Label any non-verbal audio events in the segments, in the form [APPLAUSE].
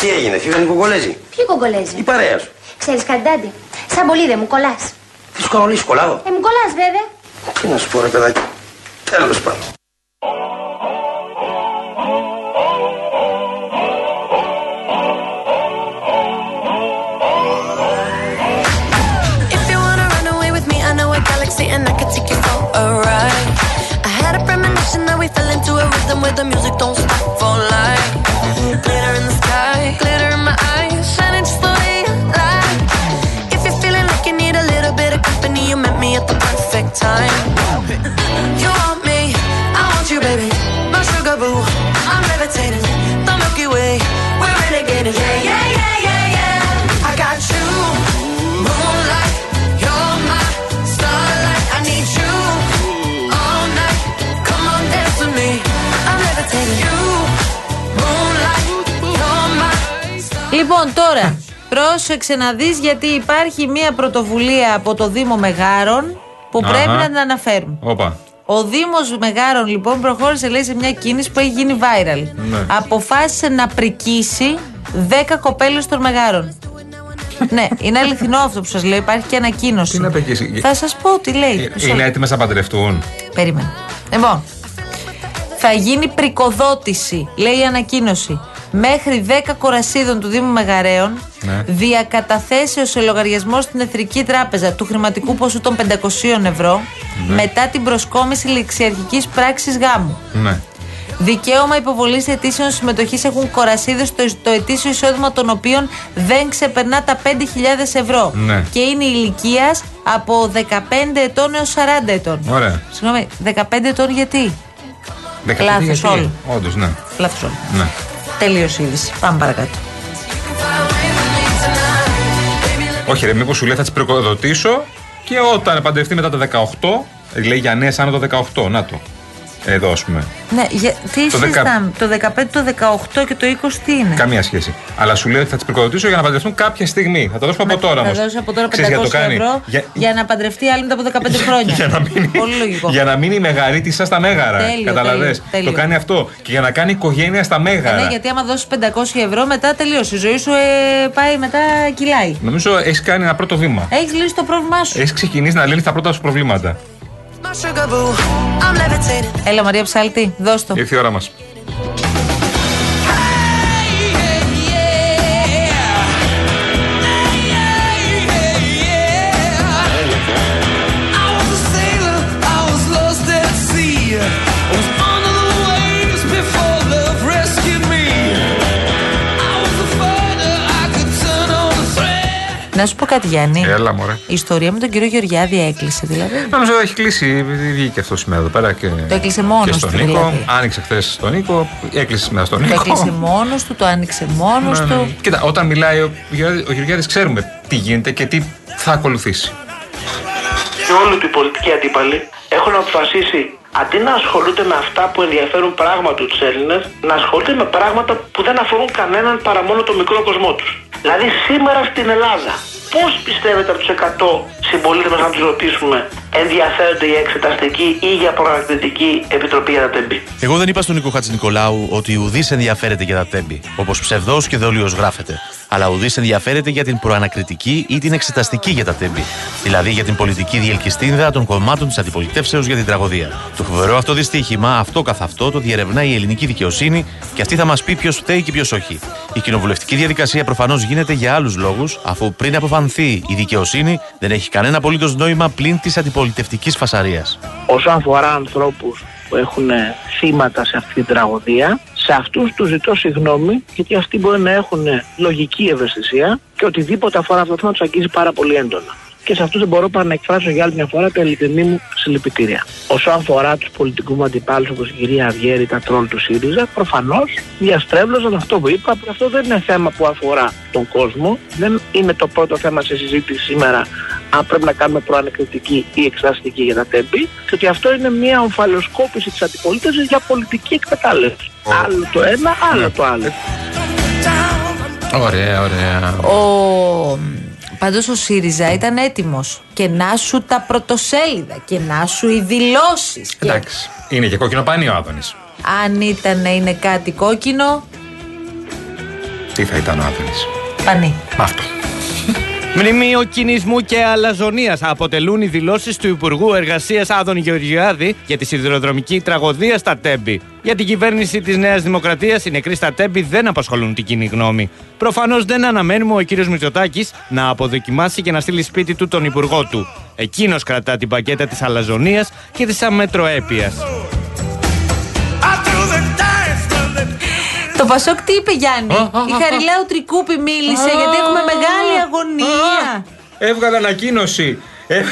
Τι έγινε, φύγανε οι κογκολέζοι; Ποιοι κογκολέζοι; Η παρέα σου. Ξέρεις κάτι, Ντάντι; Σαν πολύ δεν μου κολλάς. Τι σου κανονίσει, κολλάω. Ε, μου κολλάς βέβαια. Τι να σου πω, ρε παιδάκι. Τέλος πάντων. If you wanna run away with me, I know a galaxy and I could take you for a ride. I had a premonition that we fell into a rhythm where the music don't stop for life. Perfect time. You want me, I want you, baby. My sugar boo, I'm levitating. The Milky Way, we're renegading. Yeah, yeah, yeah, yeah, yeah. I got you. Moonlight, you're my starlight. I need you all night. Come on, dance with me. I'm levitating. You, moonlight, you're my Λοιπόν, τώρα, πρόσεξε να δεις γιατί υπάρχει μια πρωτοβουλία από το Δήμο Μεγάρων που Αχα. πρέπει να την αναφέρουν. Όπα. Ο Δήμος Μεγάρων λοιπόν προχώρησε λέει σε μια κίνηση που έχει γίνει viral. Ναι. Αποφάσισε να πρικίσει 10 κοπέλες των Μεγάρων. [LAUGHS] ναι, είναι αληθινό αυτό που σας λέω. Υπάρχει και ανακοίνωση. Τι να πρικίσει; Θα σας πω τι λέει. Ε, Μισό Είναι λεπτό. έτοιμες να παντρευτούν; Περίμενε. Λοιπόν, θα γίνει πρικοδότηση, λέει η ανακοίνωση, μέχρι 10 κορασίδων του Δήμου Μεγαρέων, Ναι. διακαταθέσεως σε λογαριασμό στην Εθνική Τράπεζα του χρηματικού ποσού των 500 ευρώ, Ναι. μετά την προσκόμιση ληξιαρχικής πράξης γάμου. Ναι. Δικαίωμα υποβολής αιτήσεων συμμετοχής έχουν κορασίδες στο, το ετήσιο εισόδημα των οποίων δεν ξεπερνά τα 5.000 ευρώ. Ναι. Και είναι ηλικίας από 15 ετών έως 40 ετών. Ωραία. Συγγνώμη, 15 ετών γιατί; 15 Λάθος γιατί; όλο. Όντως, ναι. Λάθος όλο. ναι. Τελείωσε η είδηση. Πάμε παρακάτω. Όχι, ρε, μήπως σου λέει θα τις προκοδοτήσω και όταν παντρευτεί μετά τα 18, λέει για νέες άνω το 18. Να το. Εδώ, ας πούμε. Ναι, για, τι Το συζητάμε. Το 15, το 18 και το 20 τι είναι; Καμία σχέση. Αλλά σου λέει ότι θα τις προκοδοτήσω για να παντρευτούν κάποια στιγμή. Θα τα δώσουμε από τώρα Θα όμως. δώσει από τώρα 500 ευρώ για, να παντρευτεί άλλη μετά από 15 [LAUGHS] χρόνια. για να μείνει, Πολύ λογικό. για να μείνει η μεγαρίτη σα στα μέγαρα. Τέλειο, Καταλαβες; τέλειο, τέλειο. Το κάνει αυτό. Και για να κάνει οικογένεια στα μέγαρα. Ναι, γιατί άμα δώσεις 500 ευρώ μετά τελείωσε. Η ζωή σου ε, πάει μετά κυλάει. Νομίζω έχεις κάνει ένα πρώτο βήμα. Έχεις λύσει το πρόβλημά σου. Έχεις ξεκινήσει να λύνεις τα πρώτα σου προβλήματα. My sugar boo, I'm levitating. Έλα Μαρία Ψάλτη, δώσ' το. Ήρθε η ώρα μας. Να σου πω κάτι, Γιάννη. Έλα, μωρέ. Η ιστορία με τον κύριο Γεωργιάδη έκλεισε, δηλαδή. Νομίζω ότι έχει κλείσει. επειδή Βγήκε αυτό σήμερα εδώ πέρα. Και, Το έκλεισε μόνος και στον του, Νίκο. δηλαδή. Άνοιξε χθες στον Νίκο. Έκλεισε σήμερα στον Το Νίκο. έκλεισε μόνος του, το άνοιξε μόνος Ναι, ναι. του. Κοίτα, όταν μιλάει ο, Γεωργιάδης- ο Γεωργιάδης ξέρουμε τι γίνεται και τι θα ακολουθήσει. και όλοι του οι πολιτικοί αντίπαλοι έχουν αποφασίσει αντί να ασχολούνται με αυτά που ενδιαφέρουν πράγματι τους Έλληνες, να ασχολούνται με πράγματα που δεν αφορούν κανέναν παρά μόνο το μικρό κοσμό τους. Δηλαδή σήμερα στην Ελλάδα, πώς πιστεύετε από τους 100 συμπολίτες μας, να τους ρωτήσουμε, ενδιαφέρονται για εξεταστική ή για προανακριτική επιτροπή για τα τέμπη. Εγώ δεν είπα στον Νίκο Χατζηνικολάου ότι ουδής ενδιαφέρεται για τα τέμπη, όπως ψευδός και δόλιος γράφεται. Αλλά ουδής ενδιαφέρεται για την προανακριτική ή την εξεταστική για τα τέμπη. Δηλαδή για την πολιτική διελκυστίνδα των κομμάτων της αντιπολιτεύσεως για την τραγωδία. Το φοβερό αυτό δυστύχημα, αυτό καθ' αυτό, το διερευνάει η ελληνική δικαιοσύνη και αυτή θα μας πει ποιος φταίει και ποιος όχι. Η κοινοβουλευτική διαδικασία προφανώς γίνεται για άλλους λόγους, αφού πριν αποφανθεί η δικαιοσύνη δεν έχει κανένα απολύτως νόημα πλην της αντιπολιτευτική φασαρίας. όσον αφορά ανθρώπους που έχουν ε, θύματα σε αυτή την τραγωδία, σε αυτούς τους ζητώ συγγνώμη, γιατί αυτοί μπορεί να έχουν ε, λογική ευαισθησία και οτιδήποτε αφορά αυτό το θέμα τους αγγίζει πάρα πολύ έντονα. Και σε αυτούς δεν μπορώ παρά να εκφράσω για άλλη μια φορά τα ειλικρινή μου συλληπιτήρια. Όσο αφορά τους πολιτικούς μου αντιπάλους όπως η κυρία Αβιέρη, τα τρόλ του ΣΥΡΙΖΑ, προφανώς διαστρέβλωσαν αυτό που είπα. Αυτό δεν είναι θέμα που αφορά τον κόσμο. Δεν είναι το πρώτο θέμα σε συζήτηση σήμερα αν πρέπει να κάνουμε προανεκριτική ή εξεταστική για τα τέμπη και ότι αυτό είναι μια ομφαλοσκόπηση της αντιπολίτευσης για πολιτική εκμετάλλευση. Άλλο το ένα, άλλο το άλλο. Ωραία, ωραία. Ο... Πάντως ο ΣΥΡΙΖΑ ήταν έτοιμος και να σου τα πρωτοσέλιδα και να σου οι δηλώσεις και Εντάξει. Είναι και κόκκινο πάνι ο Άδωνης. αν ήταν να είναι κάτι κόκκινο Τι θα ήταν ο Άδωνης; Πανί. Αυτό. Μνημείο κινησμού και αλαζονίας αποτελούν οι δηλώσεις του Υπουργού Εργασίας Άδων Γεωργιάδη για τη σιδηροδρομική τραγωδία στα Τέμπη. Για την κυβέρνηση της Νέας Δημοκρατίας, οι νεκροί στα Τέμπη δεν απασχολούν την κοινή γνώμη. Προφανώς δεν αναμένουμε ο κύριος Μητσοτάκης να αποδοκιμάσει και να στείλει σπίτι του τον Υπουργό του. Εκείνος κρατά την πακέτα της αλαζονίας και της αμετροέπειας. Το Πασόκ τι είπε Γιάννη; Η Χαριλάου Τρικούπη μίλησε γιατί έχουμε μεγάλη αγωνία. Έβγαλε ανακοίνωση. Ε,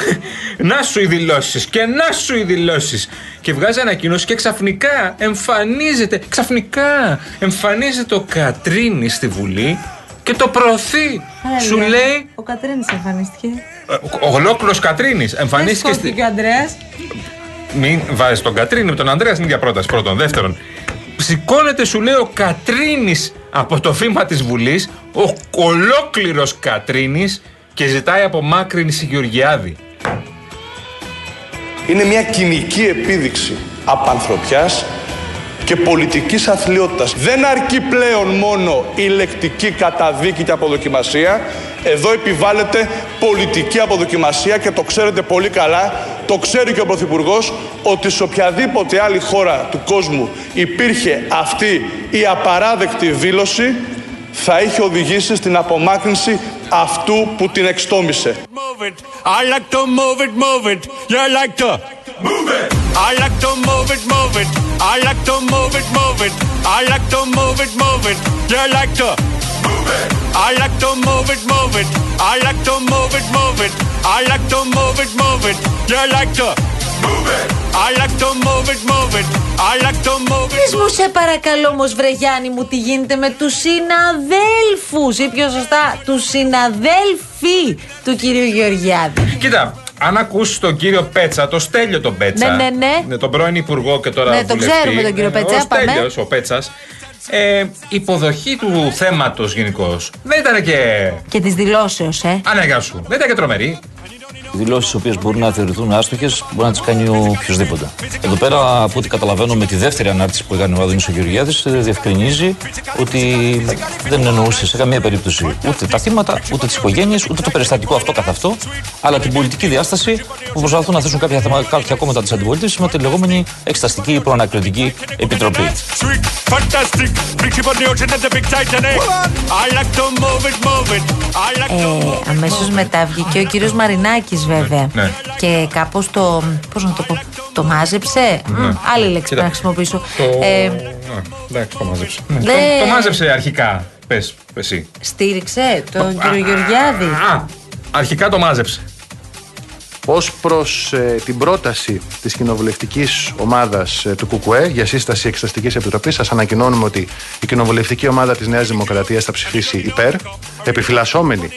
να σου οι δηλώσεις και να σου οι δηλώσεις. Και βγάζει ανακοίνωση και ξαφνικά εμφανίζεται. Ξαφνικά εμφανίζεται ο Κατρίνη στη Βουλή και το προωθεί. Σου λέει. Ο Κατρίνης εμφανίστηκε. Ο ολόκληρος Κατρίνης εμφανίστηκε στη. και ο Αντρέας; Μην βάζεις τον Κατρίνη με τον Ανδρέας στην ίδια πρόταση. Πρώτον. Δεύτερον, σηκώνεται, σου λέει, ο Κατρίνης από το βήμα της Βουλής, ο ολόκληρος Κατρίνης και ζητάει απομάκρυνση Γεωργιάδη. Είναι μια κοινική επίδειξη απανθρωπιάς και πολιτικής αθλειότητας. Δεν αρκεί πλέον μόνο η λεκτική καταδίκη και αποδοκιμασία. Εδώ επιβάλλεται πολιτική αποδοκιμασία και το ξέρετε πολύ καλά, το ξέρει και ο Πρωθυπουργός ότι σε οποιαδήποτε άλλη χώρα του κόσμου υπήρχε αυτή η απαράδεκτη δήλωση θα είχε οδηγήσει στην απομάκρυνση αυτού που την εξτόμησε. Move it. I like to move it, move it. You like to; Move it. I like to move it, move it. I like to move it, move it. I like to move it, move it. You like to move it. I like to move it, move it. I like to move it, move it. I like to move it, move it. You like to move it. I like to move it, move it. I like to move it. Πες μου σε παρακαλώ όμως βρε Γιάννη μου τι γίνεται με τους συναδέλφους ή πιο σωστά τους συναδέλφοι του κυρίου Γεωργιάδη. Κοίτα, αν ακούσεις τον κύριο Πέτσα, το Στέλιο τον Πέτσα. Ναι, ναι, ναι. τον πρώην Υπουργό και τώρα Ναι, τον βουλευτή. ξέρουμε τον κύριο Ναι, Πέτσα, Ο πάμε. Στέλιος, ο Πέτσας. Ε, η υποδοχή του θέματος γενικώς δεν ήταν και. Και της δηλώσεως, ε. Ανέγα σου. Δεν ήταν και τρομερή. Δηλώσεις, οι οποίες μπορούν να θεωρηθούν άστοχες, μπορεί να τις κάνει ο οποιοδήποτε. Εδώ πέρα, από ό,τι καταλαβαίνω, με τη δεύτερη ανάρτηση που έκανε ο Άδωνης ο Γεωργιάδης, διευκρινίζει ότι δεν εννοούσε σε καμία περίπτωση ούτε τα θύματα, ούτε τις οικογένειες, ούτε το περιστατικό αυτό καθ' αυτό, αλλά την πολιτική διάσταση που προσπαθούν να θέσουν κάποια, θέματα, κάποια κόμματα της αντιπολίτευσης με τη λεγόμενη εξεταστική προανακριτική επιτροπή. Sweet, fantastic. Big ship on the ocean and the big Titanic. I like to move it, move it. I like to Ε, Αμέσως μετά βγήκε ο κύριος Μαρινάκης, βέβαια. Ναι. Και κάπως το. Πώς να το πω. Το μάζεψε; Μμ, άλλη λέξη Κοίτα, πρέπει να χρησιμοποιήσω. Το... Ε, Α, εντάξει, το μάζεψε. Ναι, Δε- Το, το μάζεψε αρχικά. Πες, εσύ. στήριξε τον κύριο Γεωργιάδη. Α, αρχικά το μάζεψε. Ως προς ε, την πρόταση της κοινοβουλευτικής ομάδας ε, του ΚΚΕ για σύσταση εξεταστικής επιτροπής σας ανακοινώνουμε ότι η κοινοβουλευτική ομάδα της Νέας Δημοκρατίας θα ψηφίσει υπέρ επιφυλασσόμενη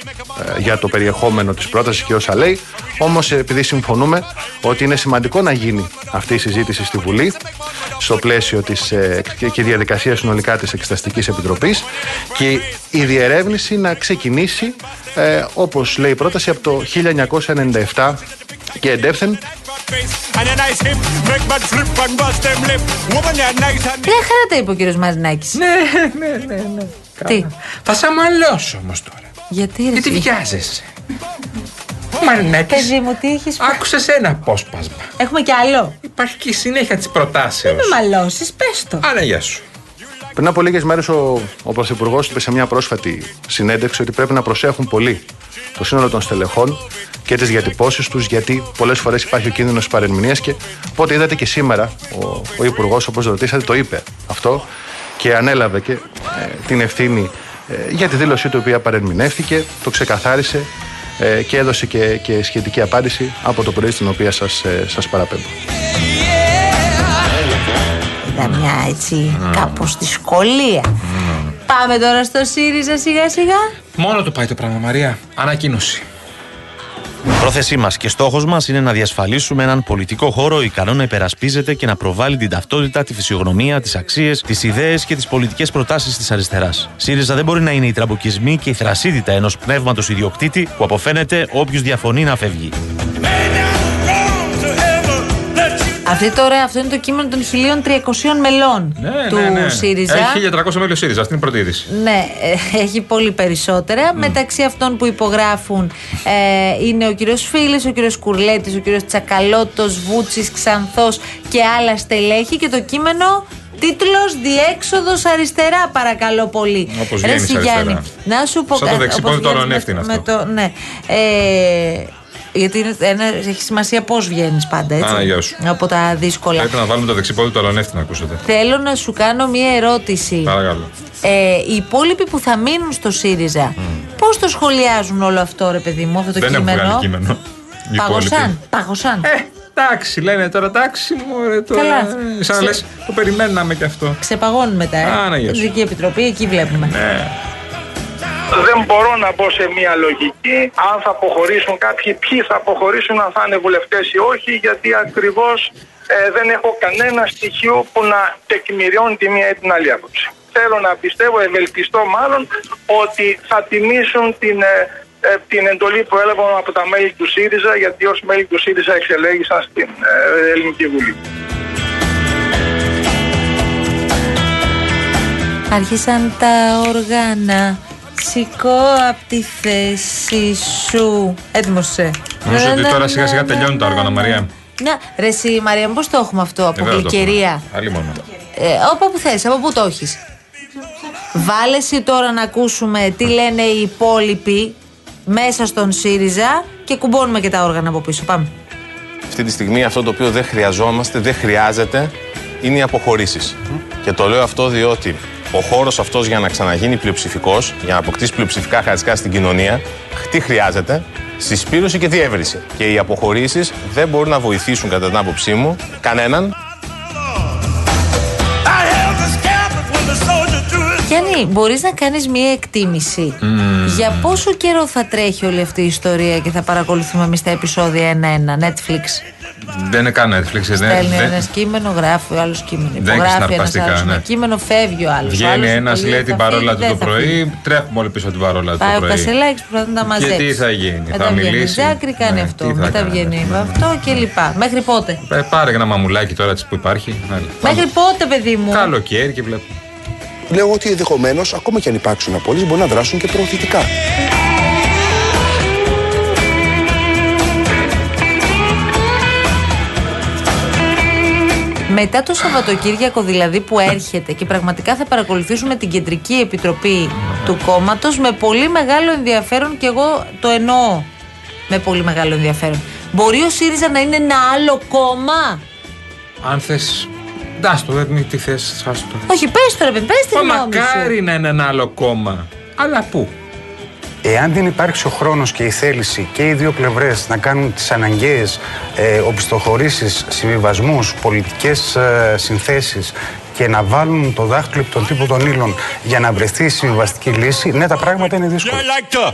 ε, για το περιεχόμενο της πρότασης και όσα λέει. Όμως ε, επειδή συμφωνούμε ότι είναι σημαντικό να γίνει αυτή η συζήτηση στη Βουλή στο πλαίσιο της ε, και- και διαδικασία συνολικά της Εξεταστικής Επιτροπής και η διερεύνηση να ξεκινήσει ε, όπως λέει η πρόταση από το 1997 και εντεύθεν face and a nice hip. Make man flip and bust them lip. Woman, you're nice and Μια χαρά τα είπε ο κύριος Μαρινάκης. Ναι, ναι, ναι, ναι. Τι, Θα σε αμαλώσω όμως τώρα. γιατί ρε. Γιατί εσύ; βιάζεσαι; Ο Μαρινάκης. Παιδί μου, τι έχεις. Άκουσες ένα απόσπασμα. Έχουμε κι άλλο. Υπάρχει και η συνέχεια της προτάσεως. Με μαλώσεις, πες το. Άρα, γεια σου. Πριν από λίγες μέρες, ο, ο Πρωθυπουργός είπε σε μια πρόσφατη συνέντευξη ότι πρέπει να προσέχουν πολύ το σύνολο των στελεχών και τις διατυπώσεις τους, γιατί πολλές φορές υπάρχει ο κίνδυνος παρεμηνία. Και οπότε είδατε και σήμερα ο, ο Υπουργός, όπως ρωτήσατε, το είπε αυτό και ανέλαβε και ε, την ευθύνη ε, για τη δήλωσή του, η οποία παρεμηνεύτηκε, το ξεκαθάρισε ε, και έδωσε και, και σχετική απάντηση από το πρωί στην οποία σας, ε, σας παραπέμπω. Ήταν μια έτσι κάπως δυσκολία. Πάμε τώρα στο ΣΥΡΙΖΑ σιγά σιγά. Μόνο του πάει το πράγμα, Μαρία. Ανακοίνωση. Πρόθεσή μας και στόχος μας είναι να διασφαλίσουμε έναν πολιτικό χώρο ικανό να υπερασπίζεται και να προβάλλει την ταυτότητα, τη φυσιογνωμία, τις αξίες, τις ιδέες και τις πολιτικές προτάσεις της αριστεράς. ΣΥΡΙΖΑ δεν μπορεί να είναι οι τραμποκισμοί και η θρασίδητα ενός πνεύματος ιδιοκτήτη που αποφαίνεται όποιος διαφωνεί να φεύγει. Αυτή τώρα, αυτό είναι το κείμενο των 1300 μελών Ναι, του ναι, ναι. ΣΥΡΙΖΑ. Έχει 1300 μέλη ο ΣΥΡΙΖΑ. Αυτή είναι η πρώτη είδηση. Ναι, ε, έχει πολύ περισσότερα. Μεταξύ αυτών που υπογράφουν ε, είναι ο κύριος Φίλης, ο κύριος Κουρλέτης, ο κύριος Τσακαλώτος, Βούτσης, Ξανθός και άλλα στελέχη και το κείμενο τίτλος «Διέξοδος αριστερά» παρακαλώ πολύ. Όπως Ρε βγαίνεις εσύ, αριστερά. Γιάννη, να σου πω Σαν το κάτι, δεξιπόδι όπως του βγαίνεις Αλονεύτη με- είναι με το- ναι. Ε, γιατί είναι ένα, έχει σημασία πώς βγαίνεις πάντα, έτσι. Παναγιά σου. Από τα δύσκολα. Πρέπει να βάλουμε το δεξιπόδι του Αλονεύτη να ακούσετε. Θέλω να σου κάνω μία ερώτηση. Παρακαλώ. Ε, οι υπόλοιποι που θα μείνουν στο ΣΥΡΙΖΑ, πώς το σχολιάζουν όλο αυτό, ρε παιδί μου, αυτό το Δεν έχουν κείμενο; βγάλει κείμενο. Οι Παγωσάν. υπόλοιποι. Παγωσάν. Ε, εντάξει, λένε τώρα, εντάξει, μωρέ, τώρα. Καλά. ε, Σαν να Σε- λες, το περιμέναμε κι αυτό. Ξεπαγώνουν μετά, ε. Α, να γεια σου. Ειδική επιτροπή, εκεί βλέπουμε. Ναι. Δεν μπορώ να μπω σε μια λογική αν θα αποχωρήσουν κάποιοι, ποιοι θα αποχωρήσουν, αν θα είναι βουλευτές ή όχι, γιατί ακριβώς δεν έχω κανένα στοιχείο που να τεκμηριώνει τη μία ή την άλλη άποψη. Θέλω να πιστεύω, ευελπιστώ μάλλον, ότι θα τιμήσουν την, ε, ε, την εντολή που έλαβαν από τα μέλη του ΣΥΡΙΖΑ, γιατί ως μέλη του ΣΥΡΙΖΑ εξελέγησαν στην ε, Ελληνική Βουλή. Άρχισαν τα όργανα. Σηκώ από τη θέση σου. Έτοιμο σε. Νομίζω ότι τώρα σιγά σιγά τελειώνουν τα όργανα, Μαρία. Να, ρε εσύ, Μαρία, πώς το έχουμε αυτό από Ε, βέβαια το γλυκερία. έχουμε. Άλλη μόνο. Ε, όπου θες, από πού το έχεις; Βάλε εσύ τώρα να ακούσουμε τι λένε οι υπόλοιποι μέσα στον ΣΥΡΙΖΑ και κουμπώνουμε και τα όργανα από πίσω. Πάμε. Αυτή τη στιγμή αυτό το οποίο δεν χρειαζόμαστε, δεν χρειάζεται, είναι οι αποχωρήσεις. Και το λέω αυτό διότι ο χώρος αυτός για να ξαναγίνει πλειοψηφικός, για να αποκτήσει πλειοψηφικά χαρακτηριστικά στην κοινωνία, τι χρειάζεται, συσπήρωση και διεύρυνση. Και οι αποχωρήσεις δεν μπορούν να βοηθήσουν κατά την άποψή μου κανέναν Γιάννη, μπορείς να κάνεις μία εκτίμηση για πόσο καιρό θα τρέχει όλη αυτή η ιστορία και θα παρακολουθούμε εμείς τα επεισόδια ένα-ένα, Netflix; Δεν είναι καν Netflix. δεν- Στέλνει δεν- ένας κείμενο, γράφει ο άλλος κείμενο. Δεν έχει Υπογράφει ένας συναρπαστικά, άλλος ναι. ένα κείμενο, φεύγει ο άλλος. Βγαίνει ένας, λέει την παρόλα του το πρωί, τρέχουμε όλοι πίσω από την παρόλα του Πάει το ο πρωί. Κασελάκης που να τα μαζέψει. τι θα γίνει, Μετά θα βγαίνει μιλήσει; Ζάκρη, κάνει Ναι, αυτό. τι θα Μετά κάνει, βγαίνει ναι. αυτό και λοιπά. Μέχρι πότε; Ε, Πάρε και ένα μαμουλάκι τώρα της που υπάρχει. Άλλα. Μέχρι πότε, παιδί μου; Καλοκαίρι και βλέπω. Λέω ότι ενδεχομένως, ακόμα και αν υπάρξουν απόλυτε, μπορεί να δράσουν και προωθητικά. Μετά το Σαββατοκύριακο δηλαδή που έρχεται και πραγματικά θα παρακολουθήσουμε την κεντρική επιτροπή του κόμματος με πολύ μεγάλο ενδιαφέρον και εγώ το εννοώ με πολύ μεγάλο ενδιαφέρον. Μπορεί ο ΣΥΡΙΖΑ να είναι ένα άλλο κόμμα; Αν θες. Ντάς το, δεν τι θες, άστο. Όχι, πες το ρε παιδί, πες τη Μα γνώμη σου. μακάρι να είναι ένα άλλο κόμμα. Αλλά πού; Εάν δεν υπάρξει ο χρόνος και η θέληση και οι δύο πλευρές να κάνουν τις αναγκαίες ε, οπισθοχωρήσεις, συμβιβασμούς, πολιτικές ε, συνθέσεις και να βάλουν το δάχτυλο επί των τύπων των ύλων για να βρεθεί η συμβιβαστική λύση, ναι, τα πράγματα είναι δύσκολα. like to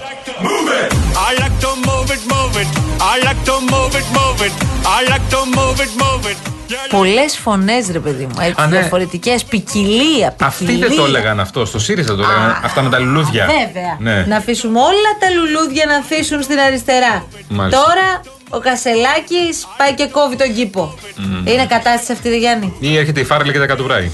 move it. I like to move it, move it. I like to move it, move it. I like to move it, move it. Πολλές φωνές, ρε παιδί μου. Έτσι, Α, ναι. διαφορετικές, ποικιλία, Αυτοί ποικιλία. δεν το έλεγαν αυτό. Στο ΣΥΡΙΖΑ το έλεγαν. Αυτά με τα λουλούδια. Βέβαια. Ναι. Να αφήσουμε όλα τα λουλούδια να αφήσουν στην αριστερά. Μάλιστα. Τώρα ο Κασελάκης πάει και κόβει τον κήπο. Μμμ. Είναι κατάσταση αυτή, ρε Γιάννη; Ή έρχεται η Φάρλη και τα κατουβράει.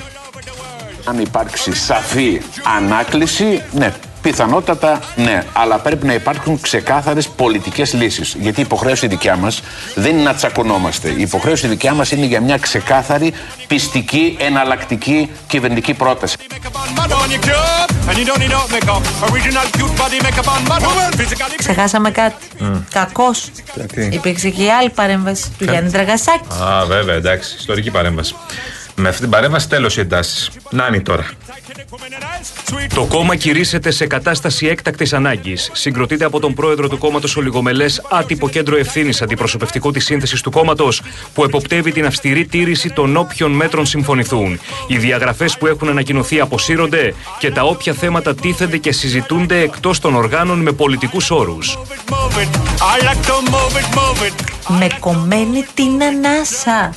Αν υπάρξει σαφή ανάκληση, ναι, πιθανότατα ναι. Αλλά πρέπει να υπάρχουν ξεκάθαρες πολιτικές λύσεις. Γιατί η υποχρέωση δικιά μας δεν είναι να τσακωνόμαστε. Η υποχρέωση δικιά μας είναι για μια ξεκάθαρη, πιστική, εναλλακτική κυβερνητική πρόταση. Mud on your club, and you don't need no makeup. Original cute body makeup on mud. Woman, physically. Ξεχάσαμε κάτι. Κακός. Γιατί; Υπήρξε και η άλλη παρέμβαση του Γιάννη Τραγασάκη. Α, βέβαια, εντάξει. Ιστορική παρέμβαση. Με αυτή την παρέμβαση τέλος οι εντάσεις. Να είναι τώρα. Το κόμμα κηρύσσεται σε κατάσταση έκτακτης ανάγκης. Συγκροτείται από τον πρόεδρο του κόμματος Ολιγομελές άτυπο κέντρο ευθύνης αντιπροσωπευτικό της σύνθεσης του κόμματος, που εποπτεύει την αυστηρή τήρηση των όποιων μέτρων συμφωνηθούν. Οι διαγραφές που έχουν ανακοινωθεί αποσύρονται και τα όποια θέματα τίθενται και συζητούνται εκτός των οργάνων με πολιτικούς όρους. Move it. I like to move it, move it. Με κομμένη την ανάσα.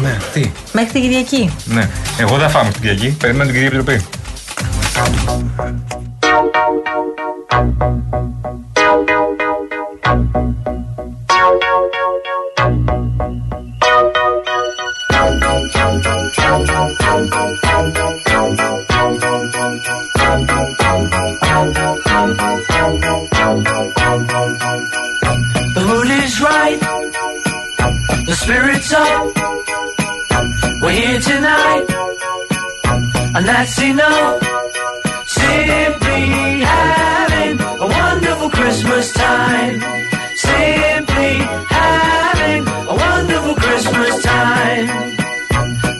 Ναι, τι; Μέχρι την Κυριακή. Ναι. Εγώ δεν φάμε την Κυριακή. Περιμένω την κυρία Επιτροπή.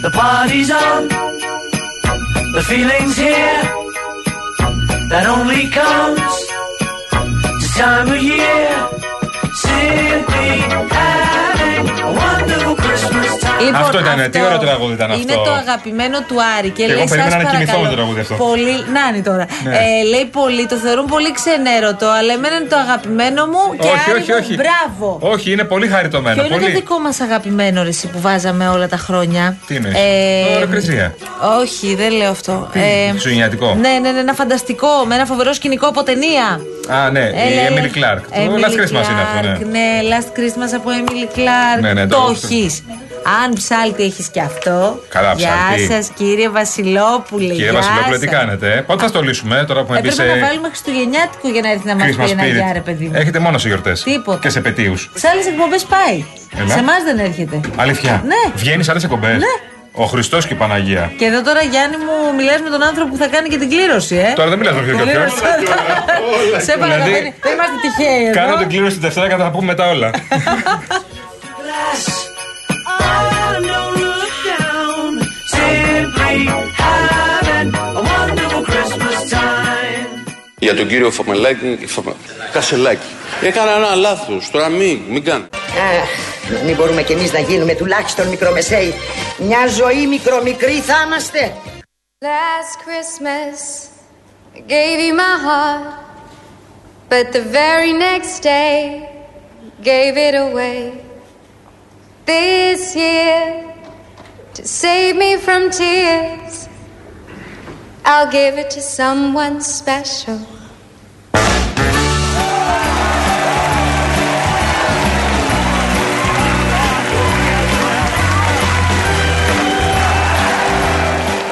The party's on, the feeling's here. That only comes this time of year. Simply having a wonderful Christmas time. Λοιπόν, Αυτό ήταν, τι ωραίο τραγούδι ήταν Είναι αυτό. το αγαπημένο του Άρη. Και Εγώ λέει, περίμενα σας να κοιμηθώ παρακαλώ. με το τραγούδι αυτό. Πολύ, να είναι τώρα. Ναι. Ε, λέει πολύ, το θεωρούν πολύ ξενέρωτο, αλλά εμένα είναι το αγαπημένο μου και όχι, Άρη όχι, μου, όχι. μπράβο. Όχι, είναι πολύ χαριτωμένο. Ποιο είναι πολύ. το δικό μας αγαπημένο ρε, εσύ, που βάζαμε όλα τα χρόνια. Τι είναι, Ε, Ωραία, Κρυσία. όχι, δεν λέω αυτό. Τι, Σουνιατικό; Ναι, ναι, ναι, ένα φανταστικό, με ένα φοβερό σκηνικό από ταινία. Α, ναι, Έλα, η έλα. Emily Clark. Το Emily Last Christmas είναι αυτό, ναι. Clark, ναι, Last Christmas από Emily Clark. Ναι, ναι, το το- έχεις. Αν ψάλτη έχεις και αυτό. Καλά, Γεια ψάλτη. σας, κύριε Βασιλόπουλε. Κύριε γεια Βασιλόπουλε, τι σας. κάνετε, ε; πότε θα στολίσουμε, ε, τώρα που έχουμε μπει Έπρεπε σε να βάλουμε Χριστουγεννιάτικο για να έρθει να μας πει Christmas ένα γεια, ρε spirit. παιδί μου. Έχετε μόνο σε γιορτές. Τίποτα. Και σε πετίους. Σε άλλες εκπομπές πάει. Έλα. Σε εμάς δεν έρχεται. Αλήθεια. Ναι. Βγαίνει σε άλλες εκπομπές. Ναι. Ο Χριστός και η Παναγία. Και εδώ τώρα, Γιάννη μου, μιλάς με τον άνθρωπο που θα κάνει και την κλήρωση, ε. Τώρα δεν μιλάς με ποιον και Πολύ ποιον. ωραία. Σε παρακαλώ, Δηλαδή, δεν δεν είμαστε τυχαίοι εδώ. Κάνω την κλήρωση τη Δευτέρα και θα τα πούμε μετά όλα. [LAUGHS] Για τον κύριο Φαμελάκη, Φαμα... Κασελάκη. Έκανα ένα λάθος, τώρα μην, μην κάνετε. Αχ, μην μπορούμε κι εμείς να γίνουμε τουλάχιστον μικρομεσαίοι. Μια ζωή μικρομικρή θα είμαστε. Last Christmas, I gave you my heart, but the very next day, gave it away. This year, to save me from tears, I'll give it to someone special.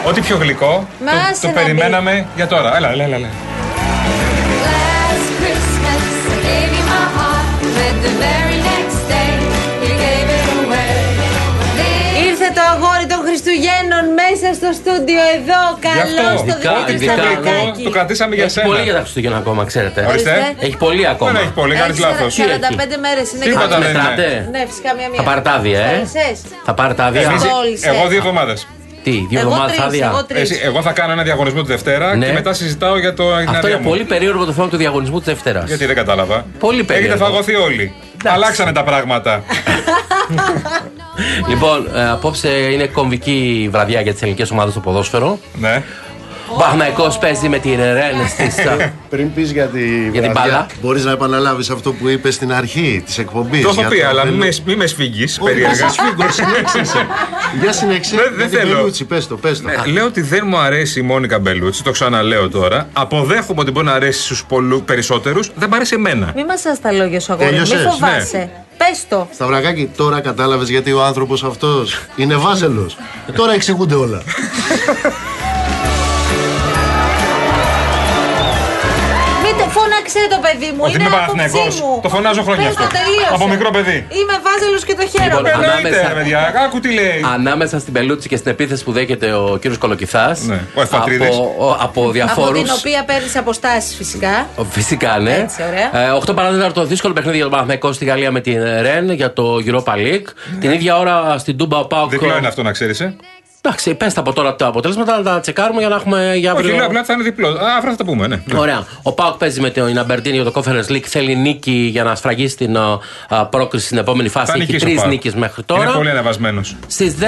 Ό,τι πιο γλυκό Μα το, άσε το να περιμέναμε για τώρα. Έλα, έλα, έλα. έλα. Last Christmas, I gave you my heart, but the very μέσα στο στούντιο εδώ. Καλό στο Ό,τι πιο γλυκό το κρατήσαμε για Έχει σένα. πολύ για τα Χριστούγεννα ακόμα, ξέρετε. Ορίστε. Έχει πολύ ακόμα. Δεν έχει πολύ, κάνεις λάθος. 45 μέρες είναι Τίποτα και- δεν είναι. Ναι, φυσικά μία μία. Θα πάρετε άδεια, ε. Πέρασες; Θα πάρετε άδεια. Εμείς- Κόλλησε. εγώ δύο εβδομάδες. Τι, δύο Εγώ εβδομάδες τρεις, άδεια. εγώ τρεις. Εσύ, εγώ θα κάνω ένα διαγωνισμό τη Δευτέρα Ναι. και μετά συζητάω για το για την Αυτό άδεια είναι μου. πολύ περίεργο το θέμα του διαγωνισμού της Δευτέρας. Γιατί δεν κατάλαβα. Πολύ περίεργο. Έχετε φαγωθεί όλοι. Αλλάξανε τα πράγματα. [LAUGHS] [LAUGHS] Λοιπόν, ε, απόψε είναι κομβική βραδιά για τις ελληνικές ομάδες στο ποδόσφαιρο. Ναι. Ο Παναθηναϊκός παίζει με την Ρεν στις... ε, Πριν πεις για, τη Για την μπάλα. μπορείς να επαναλάβεις αυτό που είπες στην αρχή της εκπομπής. Το έχω πει, αλλά μην με, μη με σφίγγεις περίεργα. Όχι, σφίγγω, συνέχισε. Για συνέχισε. Δεν- δεν για την θέλω. Μπελούτσι, πες το, πες το. Ναι, λέω ότι δεν μου αρέσει η Μόνικα Μπελούτσι, το ξαναλέω τώρα. Αποδέχομαι ότι μπορεί να αρέσει στους περισσότερους, δεν μ' αρέσει εμένα. Μη μας τα λόγια σου, αγόρι. Μη Τέλειωσες, φοβάσαι. ναι. Πες το. Σταυρακάκι, τώρα κατάλαβες γιατί ο άνθρωπος αυτός είναι βάζελος. τώρα εξηγούνται όλα. [LAUGHS] το φώναξε το παιδί μου. Ότι είναι είμαι άποψή Παναθηναϊκός. μου. Το φωνάζω χρόνια Πες το, αυτό. τελείωσε. Από μικρό παιδί. Είμαι βάζελος και το χαίρομαι. Λοιπόν, ανάμεσα- παιδιά, άκου τι λέει. Ανάμεσα στην Πελούτσι και στην επίθεση που δέχεται ο κύριος Κολοκυθάς Ναι, ο Εφατρίδης. από, ο- από Από διαφόρους την οποία παίρνεις αποστάσεις φυσικά. Φυσικά, ναι. Έτσι, ωραία. Ε, 8 παράδειγμα το δύσκολο παιχνίδι για τον Παναθηναϊκό στη Γαλλία με την Ρεν για το Europa League. Την ίδια ώρα στην Τούμπα ο Πάουκ. Διπλό είναι αυτό να ξέρεις. Ε. Εντάξει, πες τα από τώρα τα αποτελέσματα, να τα τσεκάρουμε για να έχουμε για Όχι, αύριο. λέω απλά θα είναι διπλό. Α, αύριο θα τα πούμε, ναι. Ναι. Ωραία. Ο Πάουκ παίζει με την Αμπερντίν για το Conference League. Θέλει νίκη για να σφραγίσει την α, α, πρόκριση στην επόμενη φάση. Θα Έχει νικήσει ο τρεις Πάοκ. νίκες μέχρι Είναι τώρα. πολύ ανεβασμένος. Στις 10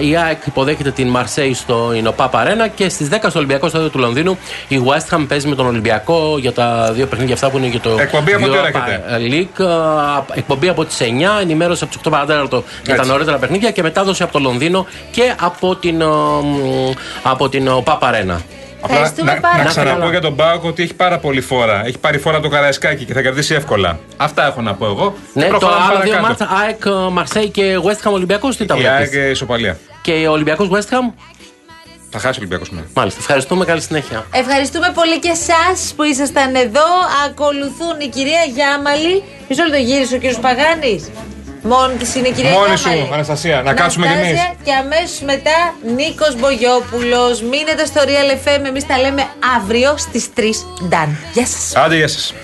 η ΑΕΚ υποδέχεται την Μαρσέη στο Ινοπάπ Αρένα και στις 10 στο Ολυμπιακό Στάδιο του Λονδίνου η West Ham παίζει με τον Ολυμπιακό για τα δύο παιχνίδια αυτά που είναι για το Εκπομπή από τι ώρα Europa έχετε; League. Α, Εκπομπή από τις 9, ενημέρωση από τις 8 παρατέταρτο για τα Έτσι. νωρίτερα παιχνίδια και μετάδοση από το Λονδίνο και από την, α, μ, από την ΟΠΑΠ Αρένα. Απλά Ευχαριστούμε να, πάρα να πολύ. ξαναπώ για τον Πάοκ ότι έχει πάρα πολύ φόρα. Έχει πάρει φόρα το Καραϊσκάκι και θα κερδίσει εύκολα. Αυτά έχω να πω εγώ. Ναι, Και το προχωράμε άλλα δύο παρακάτω. μάτσα ΑΕΚ, Μαρσέη και West Ham Ολυμπιακός τι τα Η ΑΕΚ βλέπεις ε, ισοπαλία. Και ο Ολυμπιακός West Ham Θα χάσει ο Ολυμπιακός σήμερα. Μάλιστα. Ευχαριστούμε. Καλή συνέχεια. Ευχαριστούμε πολύ και εσάς που ήσασταν εδώ. Ακολουθούν η κυρία Γιάμαλη. Μισό λεπτό γύρισε ο κύριος Παγάνης. Μόνη της είναι η κυρία Μόνη σου, Γιάμαλη. Αναστασία, να κάτσουμε κι εμείς. Αναστάσια Και αμέσως μετά Νίκος Μπογιόπουλος. Μείνετε στο Real FM. Εμείς τα λέμε αύριο στις 3. Ντάν. Γεια σας. Άντε, γεια σας.